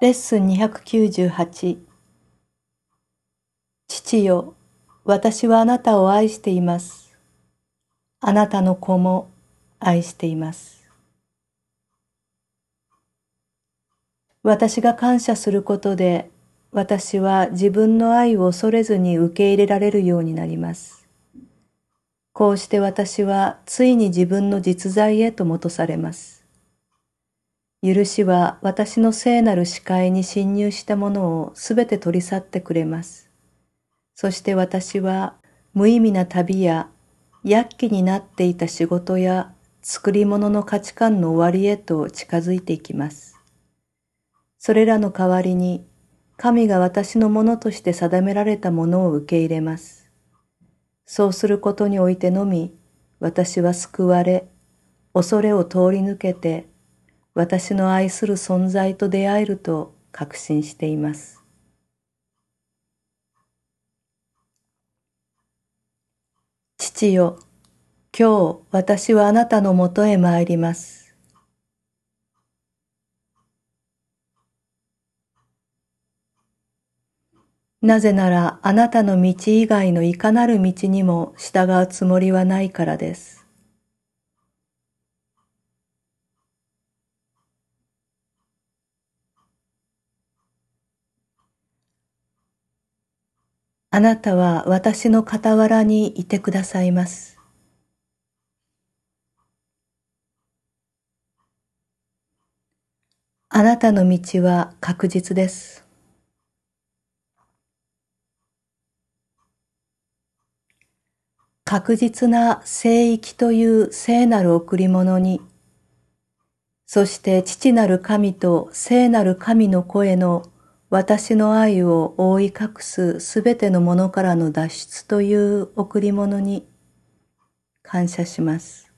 レッスン298父よ、私はあなたを愛しています。あなたの子も愛しています。私が感謝することで、私は自分の愛を恐れずに受け入れられるようになります。こうして私はついに自分の実在へと戻されます。許しは私の聖なる視界に侵入したものをすべて取り去ってくれます。そして私は無意味な旅や躍起になっていた仕事や作り物の価値観の終わりへと近づいていきます。それらの代わりに神が私のものとして定められたものを受け入れます。そうすることにおいてのみ私は救われ、恐れを通り抜けて私の愛する存在と出会えると確信しています。父よ、今日私はあなたのもとへ参ります。なぜならあなたの道以外のいかなる道にも従うつもりはないからです。あなたは私の傍らにいてくださいます。あなたの道は確実です。確実な聖域という聖なる贈り物に、そして父なる神と聖なる神の声の私の愛を覆い隠すすべてのものからの脱出という贈り物に感謝します。